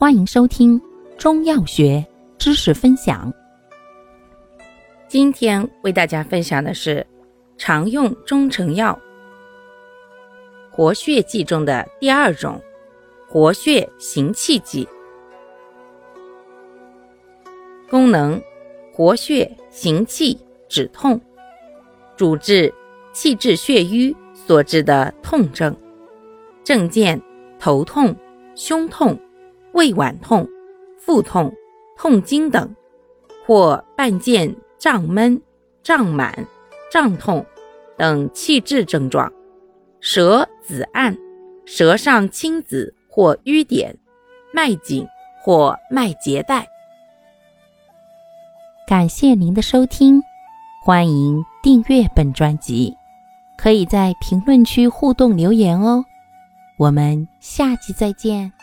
欢迎收听中药学知识分享。今天为大家分享的是常用中成药活血剂中的第二种活血行气剂，功能活血行气止痛，主治气滞血瘀所致的痛症，症见头痛、胸痛、胃脘痛、腹痛、痛经等，或伴见。胀闷、胀满、胀痛等气滞症状，舌紫暗，舌上青紫或瘀点，脉紧或脉结带。感谢您的收听，欢迎订阅本专辑，可以在评论区互动留言哦。我们下期再见。